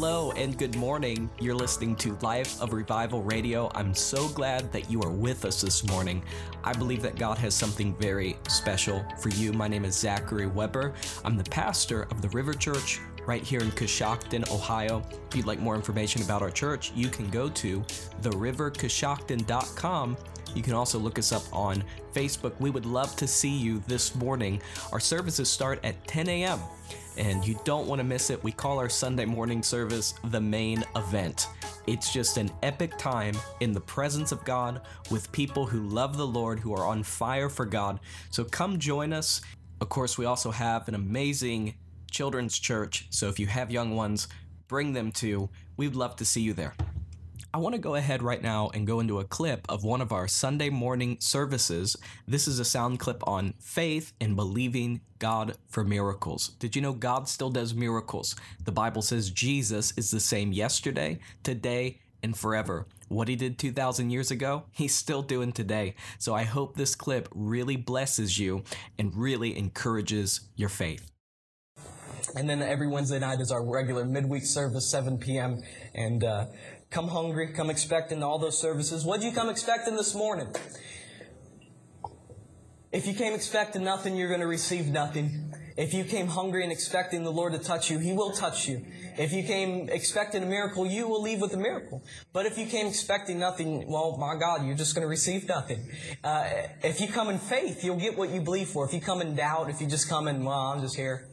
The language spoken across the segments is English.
Hello and good morning. You're listening to Life of Revival Radio. I'm so glad that you are with us this morning. I believe that God has something very special for you. My name is Zachary Weber. I'm the pastor of the River Church right here in Coshocton, Ohio. If you'd like more information about our church, you can go to therivercoshocton.com. You can also look us up on Facebook. We would love to see you this morning. Our services start at 10 a.m and you don't want to miss it. We call our Sunday morning service the main event. It's just an epic time in the presence of God with people who love the Lord, who are on fire for God. So come join us. Of course, we also have an amazing children's church. So if you have young ones, bring them too. We'd love to see you there. I want to go ahead right now and go into a clip of one of our Sunday morning services. This is a sound clip on faith and believing God for miracles. Did you know God still does miracles? The Bible says Jesus is the same yesterday, today, and forever. What he did 2,000 years ago, he's still doing today. So I hope this clip really blesses you and really encourages your faith. And then every Wednesday night is our regular midweek service, 7 p.m. And uh, come hungry, come expecting all those services. What'd you come expecting this morning? If you came expecting nothing, you're going to receive nothing. If you came hungry and expecting the Lord to touch you, He will touch you. If you came expecting a miracle, you will leave with a miracle. But if you came expecting nothing, well, my God, you're just going to receive nothing. Uh, if you come in faith, you'll get what you believe for. If you come in doubt, if you just come in, well, I'm just here.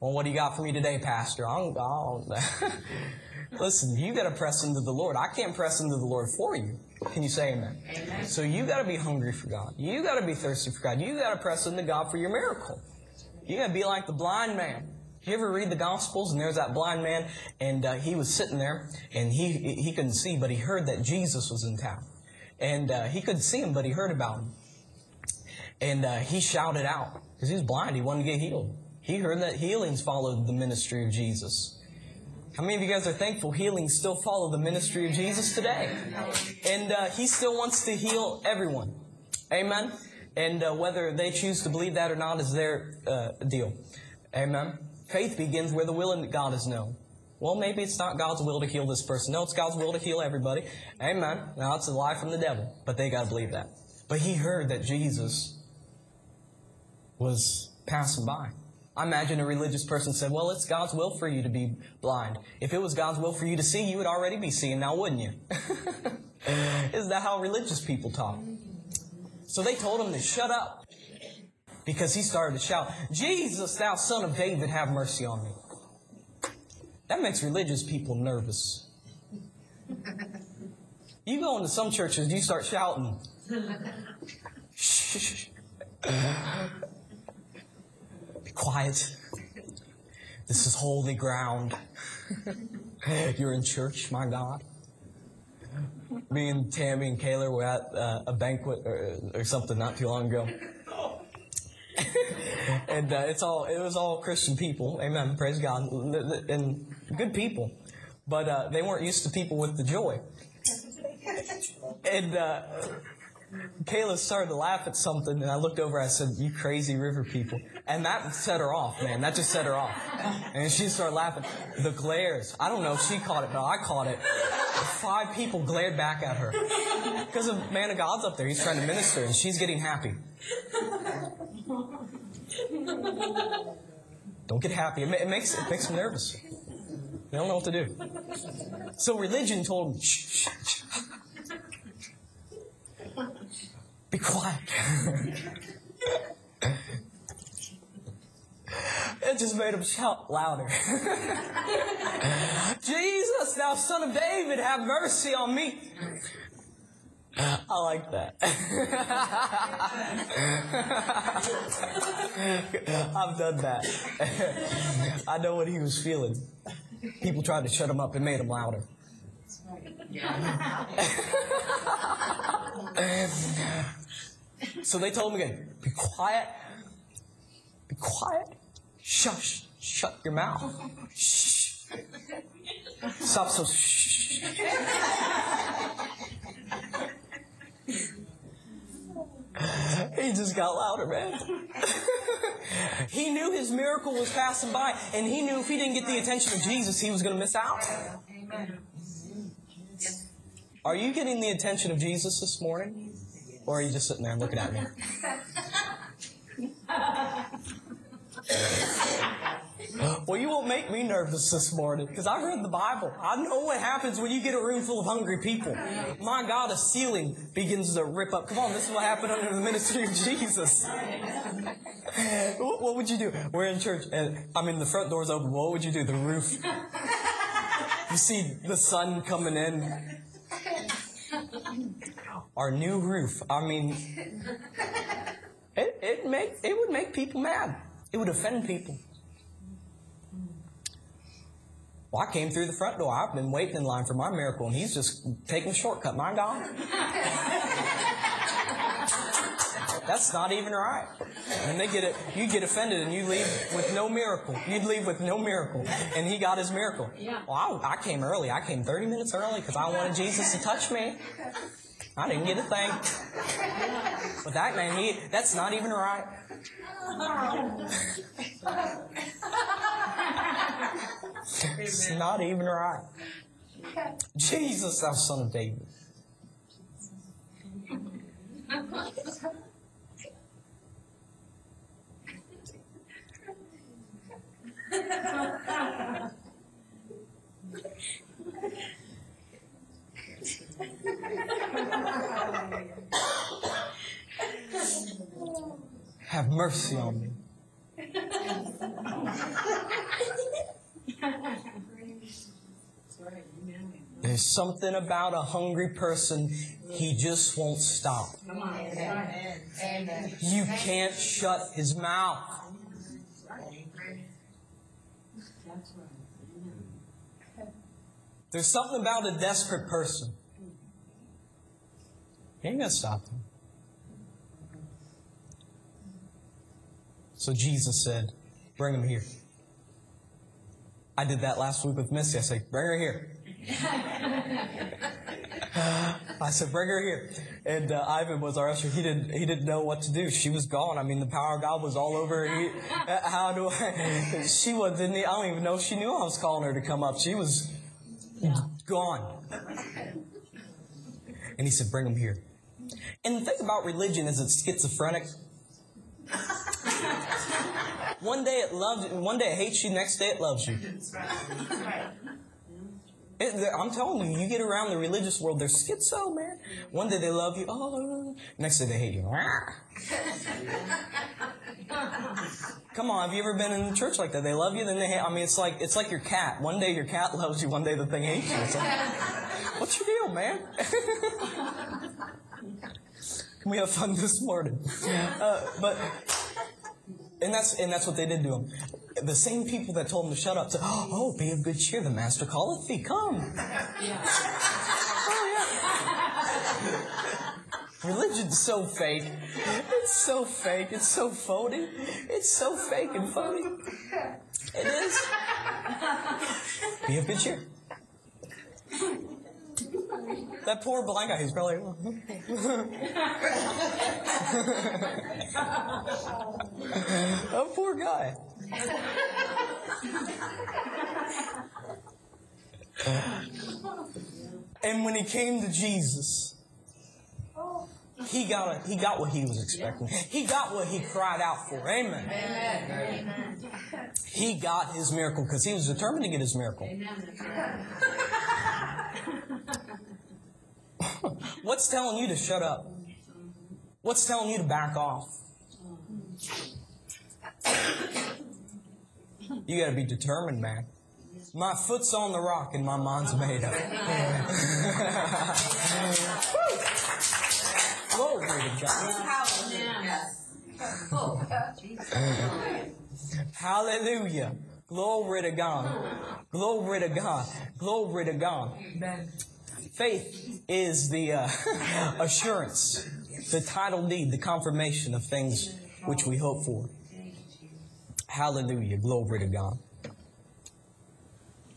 Well, what do you got for me today, Pastor? I'm, I'm Listen, you got to press into the Lord. I can't press into the Lord for you. Can you say amen? amen. So you got to be hungry for God. You got to be thirsty for God. You got to press into God for your miracle. You got to be like the blind man. You ever read the Gospels and there's that blind man and uh, he was sitting there and he he couldn't see, but he heard that Jesus was in town, and uh, he couldn't see him, but he heard about him, and uh, he shouted out because he was blind. He wanted to get healed. He heard that healings followed the ministry of Jesus. How many of you guys are thankful healings still follow the ministry of Jesus today? And uh, He still wants to heal everyone. Amen? And uh, whether they choose to believe that or not is their uh, deal. Amen? Faith begins where the will of God is known. Well, maybe it's not God's will to heal this person. No, it's God's will to heal everybody. Amen. Now, it's a lie from the devil, but they got to believe that. But he heard that Jesus was passing by. I imagine a religious person said, Well, it's God's will for you to be blind. If it was God's will for you to see, you would already be seeing now, wouldn't you? Isn't that how religious people talk? So they told him to shut up because he started to shout, Jesus, thou son of David, have mercy on me. That makes religious people nervous. You go into some churches, you start shouting. Quiet. This is holy ground. You're in church, my God. Me and Tammy and Kayla were at uh, a banquet or, or, something not too long ago. and uh, it's all it was all Christian people. Amen. Praise God. And good people. But uh, they weren't used to people with the joy. And uh, Kayla started to laugh at something, and I looked over. And I said, "You crazy river people," and that set her off, man. That just set her off, and she started laughing. The glares. I don't know if she caught it, but I caught it. Five people glared back at her because the man of God's up there. He's trying to minister, and she's getting happy. Don't get happy. It makes it makes them nervous. They don't know what to do. So religion told them, shh, shh, shh. Be quiet. it just made him shout louder. Jesus, thou son of David, have mercy on me. I like that. I've done that. I know what he was feeling. People tried to shut him up and made him louder. So they told him again, be quiet. Be quiet. Shush. Shut your mouth. Shh. Stop so shh. he just got louder, man. He knew his miracle was passing by, and he knew if he didn't get the attention of Jesus, he was going to miss out. Amen. Are you getting the attention of Jesus this morning? Or are you just sitting there looking at me? well, you won't make me nervous this morning because I read the Bible. I know what happens when you get a room full of hungry people. My God, a ceiling begins to rip up. Come on, this is what happened under the ministry of Jesus. what, would you do? We're in church, and I mean, the front door's open. What would you do? The roof. You see the sun coming in. Our new roof. I mean, it, it make it would make people mad. It would offend people. Well, I came through the front door. I've been waiting in line for my miracle, and he's just taking a shortcut. My God. That's not even right. And they get it, you get offended and you leave with no miracle. You'd leave with no miracle. And he got his miracle. Yeah. Well, I, I came early. I came 30 minutes early because I wanted Jesus to touch me. I didn't get a thing. But that man, he, that's not even right. it's not even right. Jesus, thou son of David. Have mercy on me. There's something about a hungry person, he just won't stop. You can't shut his mouth. There's something about a desperate person. You ain't gonna stop him. So Jesus said, Bring him here. I did that last week with Missy. I said, Bring her here. I said, Bring her here. And uh, Ivan was our usher. He didn't. He didn't know what to do. She was gone. I mean, the power of God was all over. her. Uh, how do I? She was. Didn't. I don't even know if she knew I was calling her to come up. She was gone. And he said, Bring him here. And the thing about religion is it's schizophrenic. One day it loves you, one day it hates you, next day it loves you. It, I'm telling you, you get around the religious world, they're schizo, man. One day they love you, oh, next day they hate you. Come on, have you ever been in a church like that? They love you, then they hate. I mean, it's like it's like your cat. One day your cat loves you, one day the thing hates you. Like, what's your deal, man? Can we have fun this morning? Uh, but and that's and that's what they did to him. The same people that told him to shut up said, "Oh, be of good cheer. The master calleth thee. Come." Yeah. Oh, yeah. Religion's so fake. It's so fake. It's so phony. It's so fake and phony. It is. Be of good cheer. That poor blind guy, he's probably. oh, poor guy. and when he came to Jesus, he got a, he got what he was expecting. He got what he cried out for. Amen. Amen. He got his miracle because he was determined to get his miracle. What's telling you to shut up? What's telling you to back off? You got to be determined, man. My foot's on the rock and my mind's made up. Glory to God. Hallelujah. Glory to God. Glory to God. Glory to God. Faith is the uh, assurance, the title deed, the confirmation of things which we hope for. Hallelujah. Glory to God.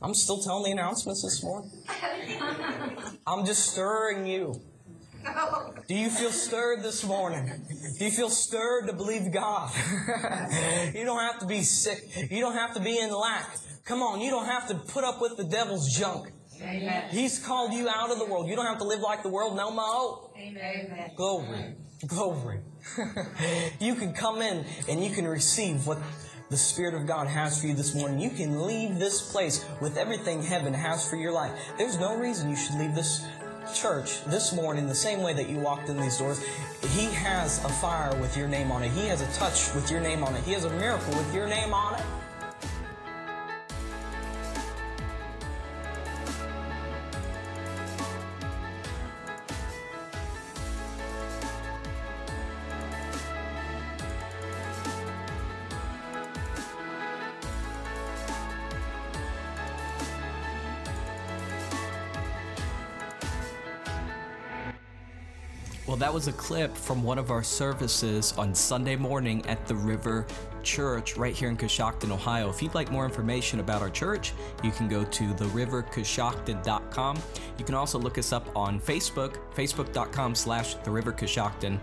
I'm still telling the announcements this morning. I'm just stirring you. Do you feel stirred this morning? Do you feel stirred to believe God? you don't have to be sick. You don't have to be in lack. Come on, you don't have to put up with the devil's junk. Amen. He's called you out of the world. You don't have to live like the world no more. Amen. Glory. Glory. you can come in and you can receive what the Spirit of God has for you this morning. You can leave this place with everything heaven has for your life. There's no reason you should leave this church this morning the same way that you walked in these doors. He has a fire with your name on it. He has a touch with your name on it. He has a miracle with your name on it. That was a clip from one of our services on Sunday morning at the River Church right here in Coshocton, Ohio. If you'd like more information about our church, you can go to therivercoshocton.com. You can also look us up on Facebook, facebook.com slash therivercoshocton,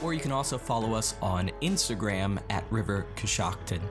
or you can also follow us on Instagram at River Coshocton.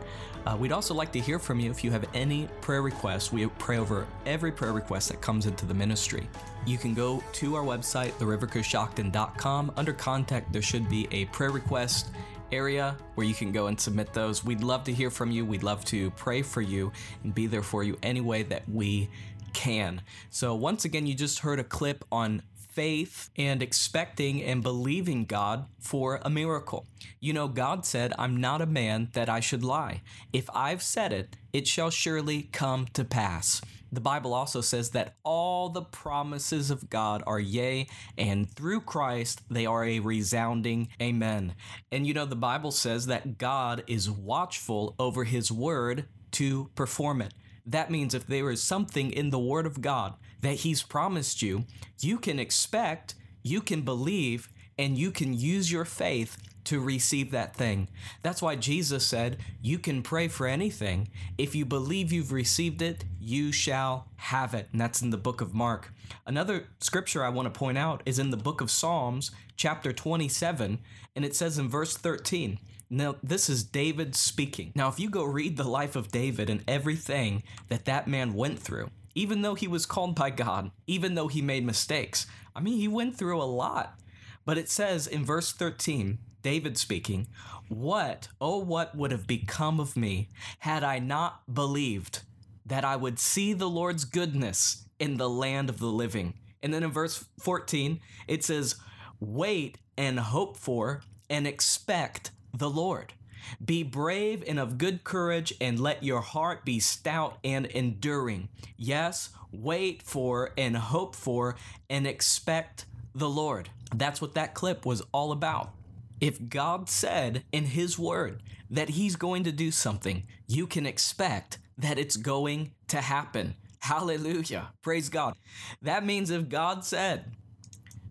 Uh, we'd also like to hear from you if you have any prayer requests. We pray over every prayer request that comes into the ministry. You can go to our website, therivercoshocton.com. Under contact, there should be a prayer request area where you can go and submit those. We'd love to hear from you. We'd love to pray for you and be there for you any way that we can. So, once again, you just heard a clip on faith and expecting and believing God for a miracle. You know, God said, I'm not a man that I should lie. If I've said it, it shall surely come to pass. The Bible also says that all the promises of God are yea, and through Christ they are a resounding amen. And you know, the Bible says that God is watchful over his word to perform it. That means if there is something in the Word of God that He's promised you, you can expect, you can believe, and you can use your faith to receive that thing. That's why Jesus said, You can pray for anything. If you believe you've received it, you shall have it. And that's in the book of Mark. Another scripture I want to point out is in the book of Psalms, chapter 27, and it says in verse 13, now, this is David speaking. Now, if you go read the life of David and everything that that man went through, even though he was called by God, even though he made mistakes, I mean, he went through a lot. But it says in verse 13, David speaking, What, oh, what would have become of me had I not believed that I would see the Lord's goodness in the land of the living? And then in verse 14, it says, Wait and hope for and expect the Lord. Be brave and of good courage, and let your heart be stout and enduring. Yes, wait for and hope for and expect the Lord. That's what that clip was all about. If God said in His Word that He's going to do something, you can expect that it's going to happen. Hallelujah. Praise God. That means if God said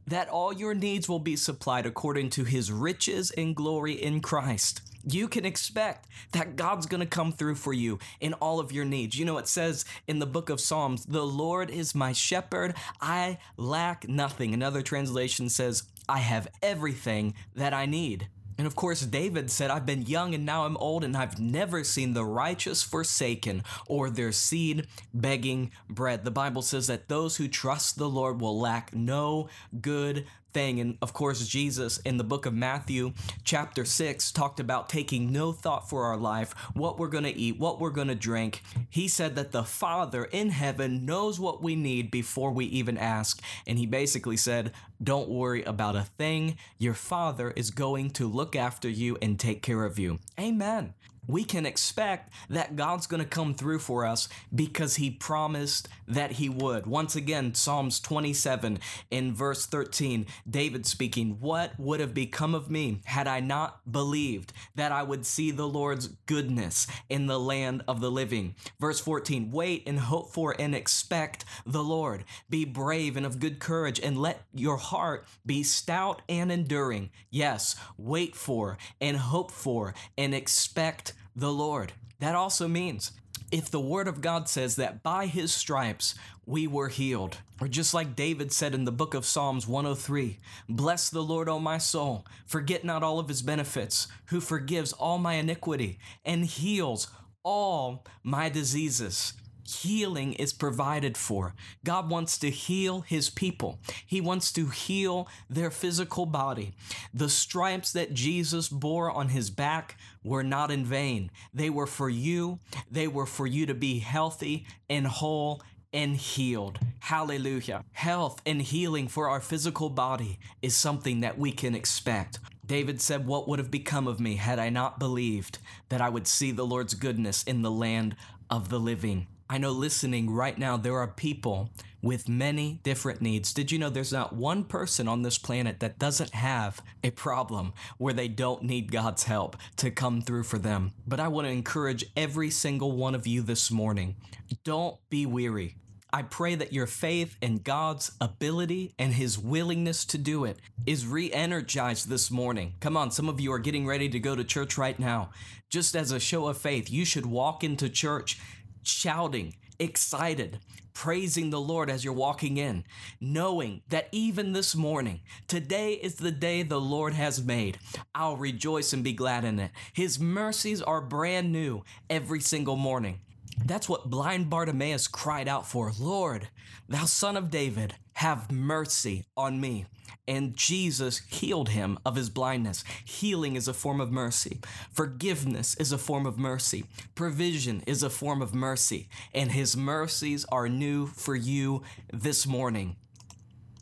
that all your needs will be supplied according to his riches and glory in Christ. You can expect that God's going to come through for you in all of your needs. You know, it says in the book of Psalms, The Lord is my shepherd, I lack nothing. Another translation says, I have everything that I need. And of course, David said, I've been young and now I'm old, and I've never seen the righteous forsaken or their seed begging bread. The Bible says that those who trust the Lord will lack no good thing. And of course, Jesus in the book of Matthew, chapter 6, talked about taking no thought for our life, what we're going to eat, what we're going to drink. He said that the Father in heaven knows what we need before we even ask. And he basically said, Don't worry about a thing. Your Father is going to look after you and take care of you. Amen we can expect that God's going to come through for us because he promised that he would. Once again, Psalms 27 in verse 13, David speaking, What would have become of me had I not believed that I would see the Lord's goodness in the land of the living? Verse 14, Wait and hope for and expect the Lord. Be brave and of good courage, and let your heart be stout and enduring. Yes, wait for and hope for and expect the Lord. That also means if the Word of God says that by His stripes we were healed, or just like David said in the book of Psalms 103 Bless the Lord, O my soul, forget not all of His benefits, who forgives all my iniquity and heals all my diseases healing is provided for. God wants to heal his people. He wants to heal their physical body. The stripes that Jesus bore on his back were not in vain. They were for you. They were for you to be healthy and whole and healed. Hallelujah. Health and healing for our physical body is something that we can expect. David said, What would have become of me had I not believed that I would see the Lord's goodness in the land of the living? I know listening right now, there are people with many different needs. Did you know there's not one person on this planet that doesn't have a problem where they don't need God's help to come through for them? But I want to encourage every single one of you this morning don't be weary. I pray that your faith in God's ability and His willingness to do it is re energized this morning. Come on, some of you are getting ready to go to church right now. Just as a show of faith, you should walk into church shouting, excited, praising the Lord as you're walking in, knowing that even this morning, today is the day the Lord has made. I'll rejoice and be glad in it. His mercies are brand new every single morning. That's what blind Bartimaeus cried out for Lord, thou son of David, have mercy on me. And Jesus healed him of his blindness. Healing is a form of mercy. Forgiveness is a form of mercy. Provision is a form of mercy. And his mercies are new for you this morning.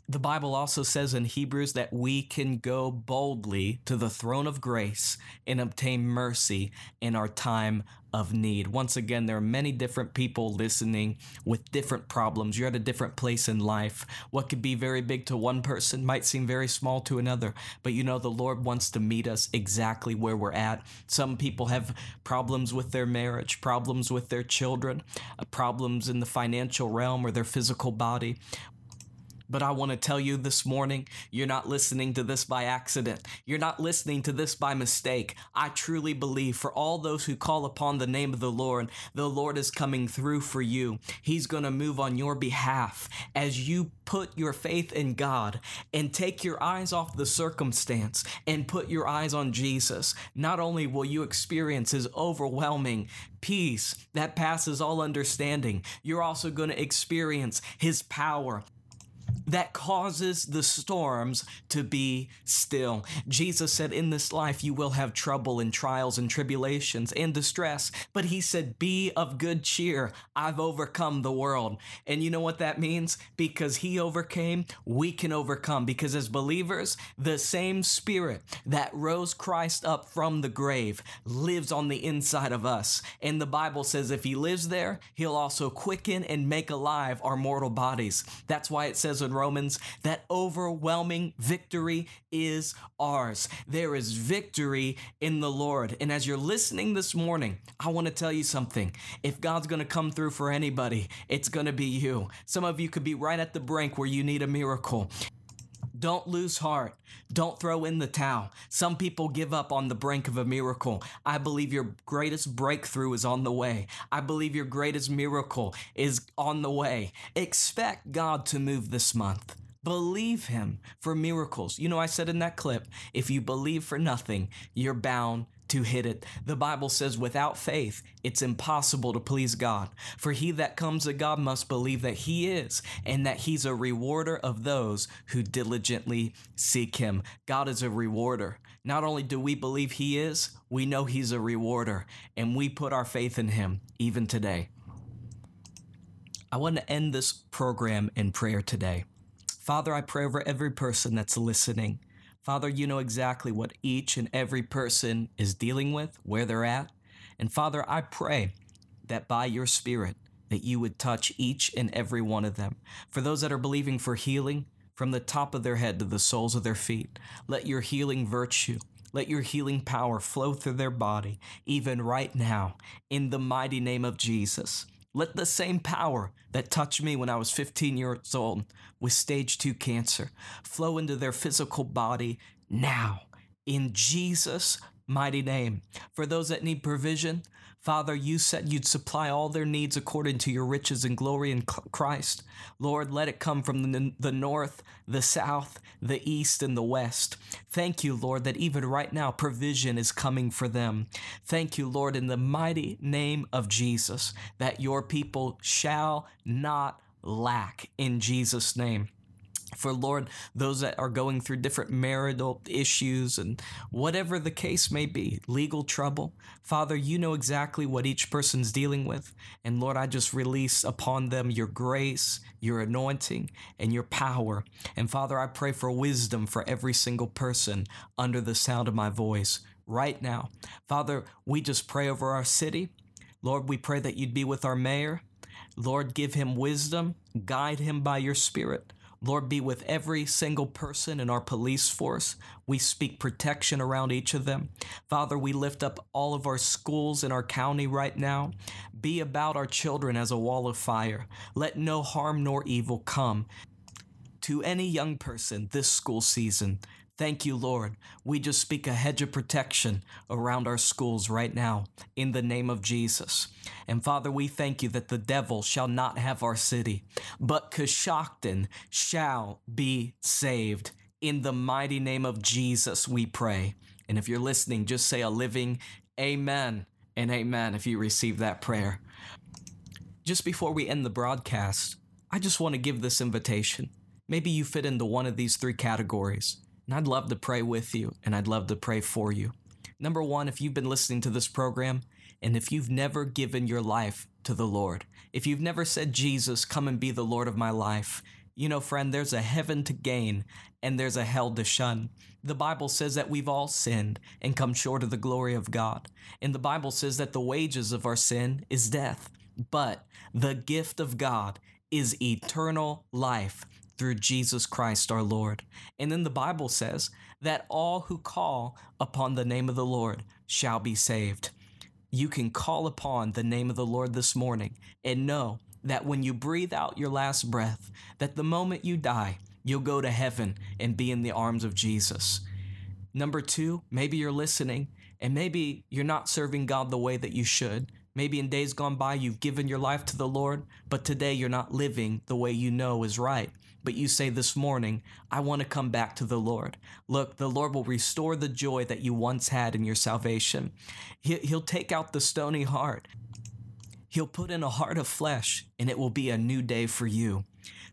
The Bible also says in Hebrews that we can go boldly to the throne of grace and obtain mercy in our time of need. Once again, there are many different people listening with different problems. You're at a different place in life. What could be very big to one person might seem very small to another, but you know, the Lord wants to meet us exactly where we're at. Some people have problems with their marriage, problems with their children, uh, problems in the financial realm or their physical body. But I want to tell you this morning, you're not listening to this by accident. You're not listening to this by mistake. I truly believe for all those who call upon the name of the Lord, the Lord is coming through for you. He's going to move on your behalf as you put your faith in God and take your eyes off the circumstance and put your eyes on Jesus. Not only will you experience his overwhelming peace that passes all understanding, you're also going to experience his power that causes the storms to be still. Jesus said, In this life you will have trouble and trials and tribulations and distress. But he said, Be of good cheer. I've overcome the world. And you know what that means? Because he overcame, we can overcome. Because as believers, the same spirit that rose Christ up from the grave lives on the inside of us. And the Bible says, if he lives there, he'll also quicken and make alive our mortal bodies. That's why it says in Romans that overwhelming victory is ours. There is victory in the Lord. And as you're listening this morning, I want to tell you something. If God's going to come through for anybody, it's going to be you. Some of you could be right at the brink where you need a miracle. Don't lose heart. Don't throw in the towel. Some people give up on the brink of a miracle. I believe your greatest breakthrough is on the way. I believe your greatest miracle is on the way. Expect God to move this month. Believe Him for miracles. You know, I said in that clip if you believe for nothing, you're bound to hit it. The Bible says, without faith, it's impossible to please God. For he that comes to God must believe that he is, and that he's a rewarder of those who diligently seek him. God is a rewarder. Not only do we believe he is, we know he's a rewarder, and we put our faith in him even today. I want to end this program in prayer today. Father, I pray over every person that's listening. Father, you know exactly what each and every person is dealing with, where they're at. And Father, I pray that by your Spirit, that you would touch each and every one of them. For those that are believing for healing, from the top of their head to the soles of their feet, let your healing virtue, let your healing power flow through their body, even right now, in the mighty name of Jesus. Let the same power that touched me when I was 15 years old with stage 2 cancer flow into their physical body now. In Jesus' mighty name. For those that need provision, Father, you said you'd supply all their needs according to your riches and glory in Christ. Lord, let it come from the, the north, the south, the east, and the west. Thank you, Lord, that even right now provision is coming for them. Thank you, Lord, in the mighty name of Jesus, that your people shall not lack in Jesus' name for Lord, those that are going through different marital issues and whatever the case may be, legal trouble. Father, you know exactly what each person's dealing with. And Lord, I just release upon them your grace, your anointing, and your power. And Father, I pray for wisdom for every single person under the sound of my voice right now. Father, we just pray over our city. Lord, we pray that you'd be with our mayor. Lord, give him wisdom, guide him by your spirit. Lord, be with every single person in our police force. We speak protection around each of them. Father, we lift up all of our schools in our county right now. Be about our children as a wall of fire. Let no harm nor evil come to any young person this school season. Thank you, Lord. We just speak a hedge of protection around our schools right now in the name of Jesus. And Father, we thank you that the devil shall not have our city, but Coshocton shall be saved. In the mighty name of Jesus, we pray. And if you're listening, just say a living amen and amen if you receive that prayer. Just before we end the broadcast, I just want to give this invitation. Maybe you fit into one of these three categories. And I'd love to pray with you and I'd love to pray for you. Number one, if you've been listening to this program and if you've never given your life to the Lord, if you've never said, Jesus, come and be the Lord of my life, you know, friend, there's a heaven to gain and there's a hell to shun. The Bible says that we've all sinned and come short of the glory of God. And the Bible says that the wages of our sin is death, but the gift of God is eternal life through Jesus Christ our Lord. And then the Bible says that all who call upon the name of the Lord shall be saved. You can call upon the name of the Lord this morning and know that when you breathe out your last breath, that the moment you die, you'll go to heaven and be in the arms of Jesus. Number two, maybe you're listening and maybe you're not serving God the way that you should. Maybe in days gone by, you've given your life to the Lord, but today you're not living the way you know is right but you say this morning, I want to come back to the Lord. Look, the Lord will restore the joy that you once had in your salvation. He'll take out the stony heart. He'll put in a heart of flesh, and it will be a new day for you.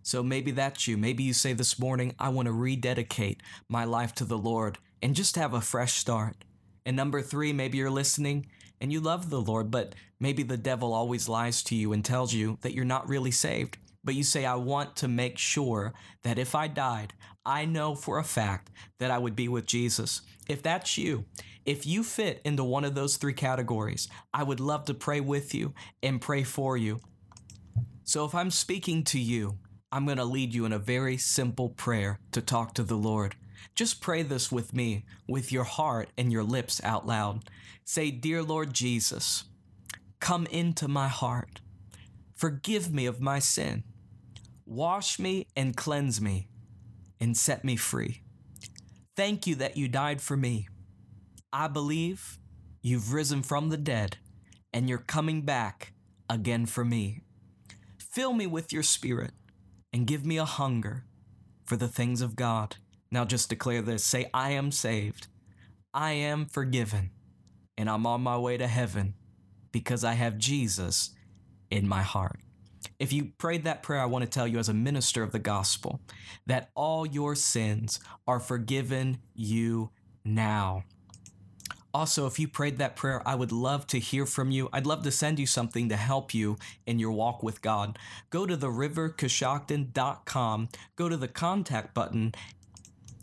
So maybe that's you. Maybe you say this morning, I want to rededicate my life to the Lord and just have a fresh start. And number three, maybe you're listening and you love the Lord, but maybe the devil always lies to you and tells you that you're not really saved but you say, I want to make sure that if I died, I know for a fact that I would be with Jesus. If that's you, if you fit into one of those three categories, I would love to pray with you and pray for you. So if I'm speaking to you, I'm going to lead you in a very simple prayer to talk to the Lord. Just pray this with me, with your heart and your lips out loud. Say, Dear Lord Jesus, come into my heart. Forgive me of my sin. Wash me and cleanse me and set me free. Thank you that you died for me. I believe you've risen from the dead and you're coming back again for me. Fill me with your spirit and give me a hunger for the things of God. Now just declare this say, I am saved, I am forgiven, and I'm on my way to heaven because I have Jesus in my heart. If you prayed that prayer, I want to tell you as a minister of the gospel that all your sins are forgiven you now. Also, if you prayed that prayer, I would love to hear from you. I'd love to send you something to help you in your walk with God. Go to therivercoshocton.com, go to the contact button,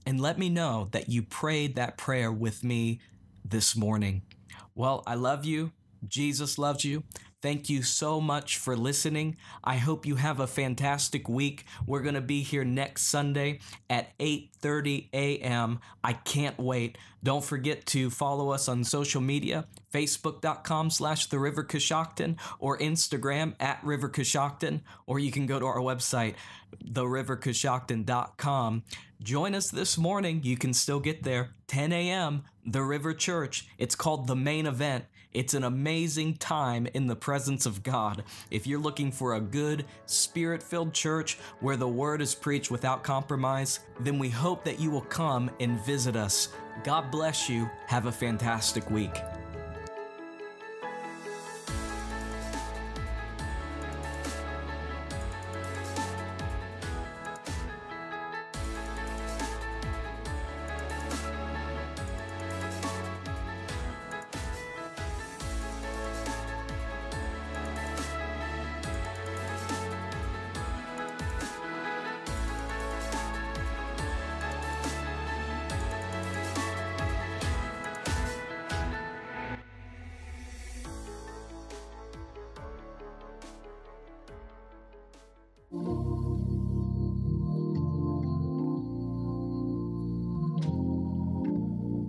and let me know that you prayed that prayer with me this morning. Well, I love you. Jesus loves you. Thank you so much for listening. I hope you have a fantastic week. We're going to be here next Sunday at 8:30 a.m. I can't wait. Don't forget to follow us on social media, facebook.com slash the river or Instagram at river or you can go to our website, therivercoshocton.com. Join us this morning. You can still get there, 10 a.m., the River Church. It's called the main event. It's an amazing time in the presence of God. If you're looking for a good, spirit filled church where the word is preached without compromise, then we hope that you will come and visit us. God bless you. Have a fantastic week.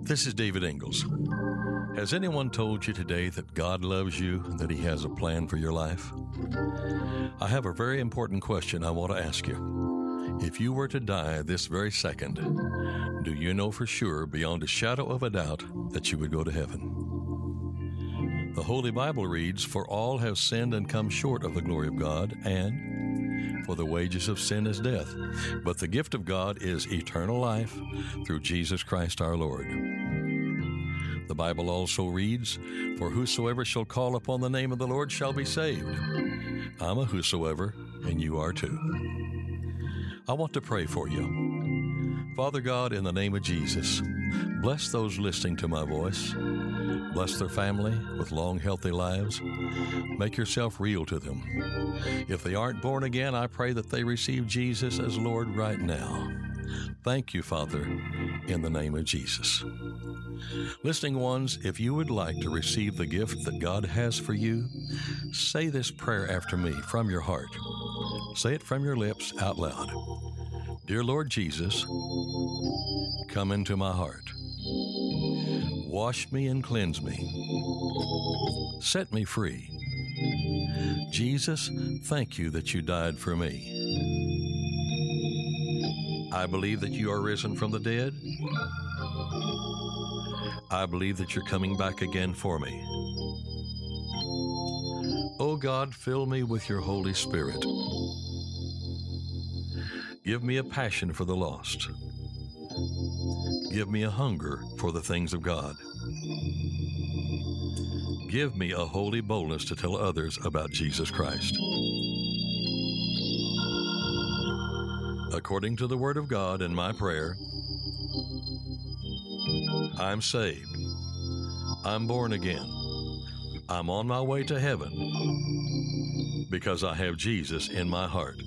This is David Ingles. Has anyone told you today that God loves you and that He has a plan for your life? I have a very important question I want to ask you. If you were to die this very second, do you know for sure, beyond a shadow of a doubt, that you would go to heaven? The Holy Bible reads, For all have sinned and come short of the glory of God, and for the wages of sin is death, but the gift of God is eternal life through Jesus Christ our Lord. The Bible also reads, For whosoever shall call upon the name of the Lord shall be saved. I'm a whosoever, and you are too. I want to pray for you. Father God, in the name of Jesus, bless those listening to my voice. Bless their family with long, healthy lives. Make yourself real to them. If they aren't born again, I pray that they receive Jesus as Lord right now. Thank you, Father, in the name of Jesus. Listening ones, if you would like to receive the gift that God has for you, say this prayer after me from your heart. Say it from your lips out loud. Dear Lord Jesus, come into my heart. Wash me and cleanse me. Set me free. Jesus, thank you that you died for me. I believe that you are risen from the dead. I believe that you're coming back again for me. Oh God, fill me with your Holy Spirit. Give me a passion for the lost. Give me a hunger for the things of God. Give me a holy boldness to tell others about Jesus Christ. According to the Word of God and my prayer, I'm saved. I'm born again. I'm on my way to heaven because I have Jesus in my heart.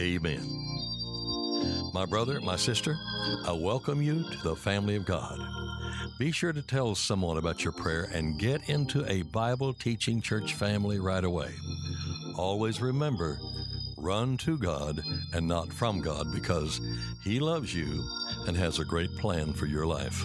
Amen. My brother, my sister, I welcome you to the family of God. Be sure to tell someone about your prayer and get into a Bible teaching church family right away. Always remember, run to God and not from God because He loves you and has a great plan for your life.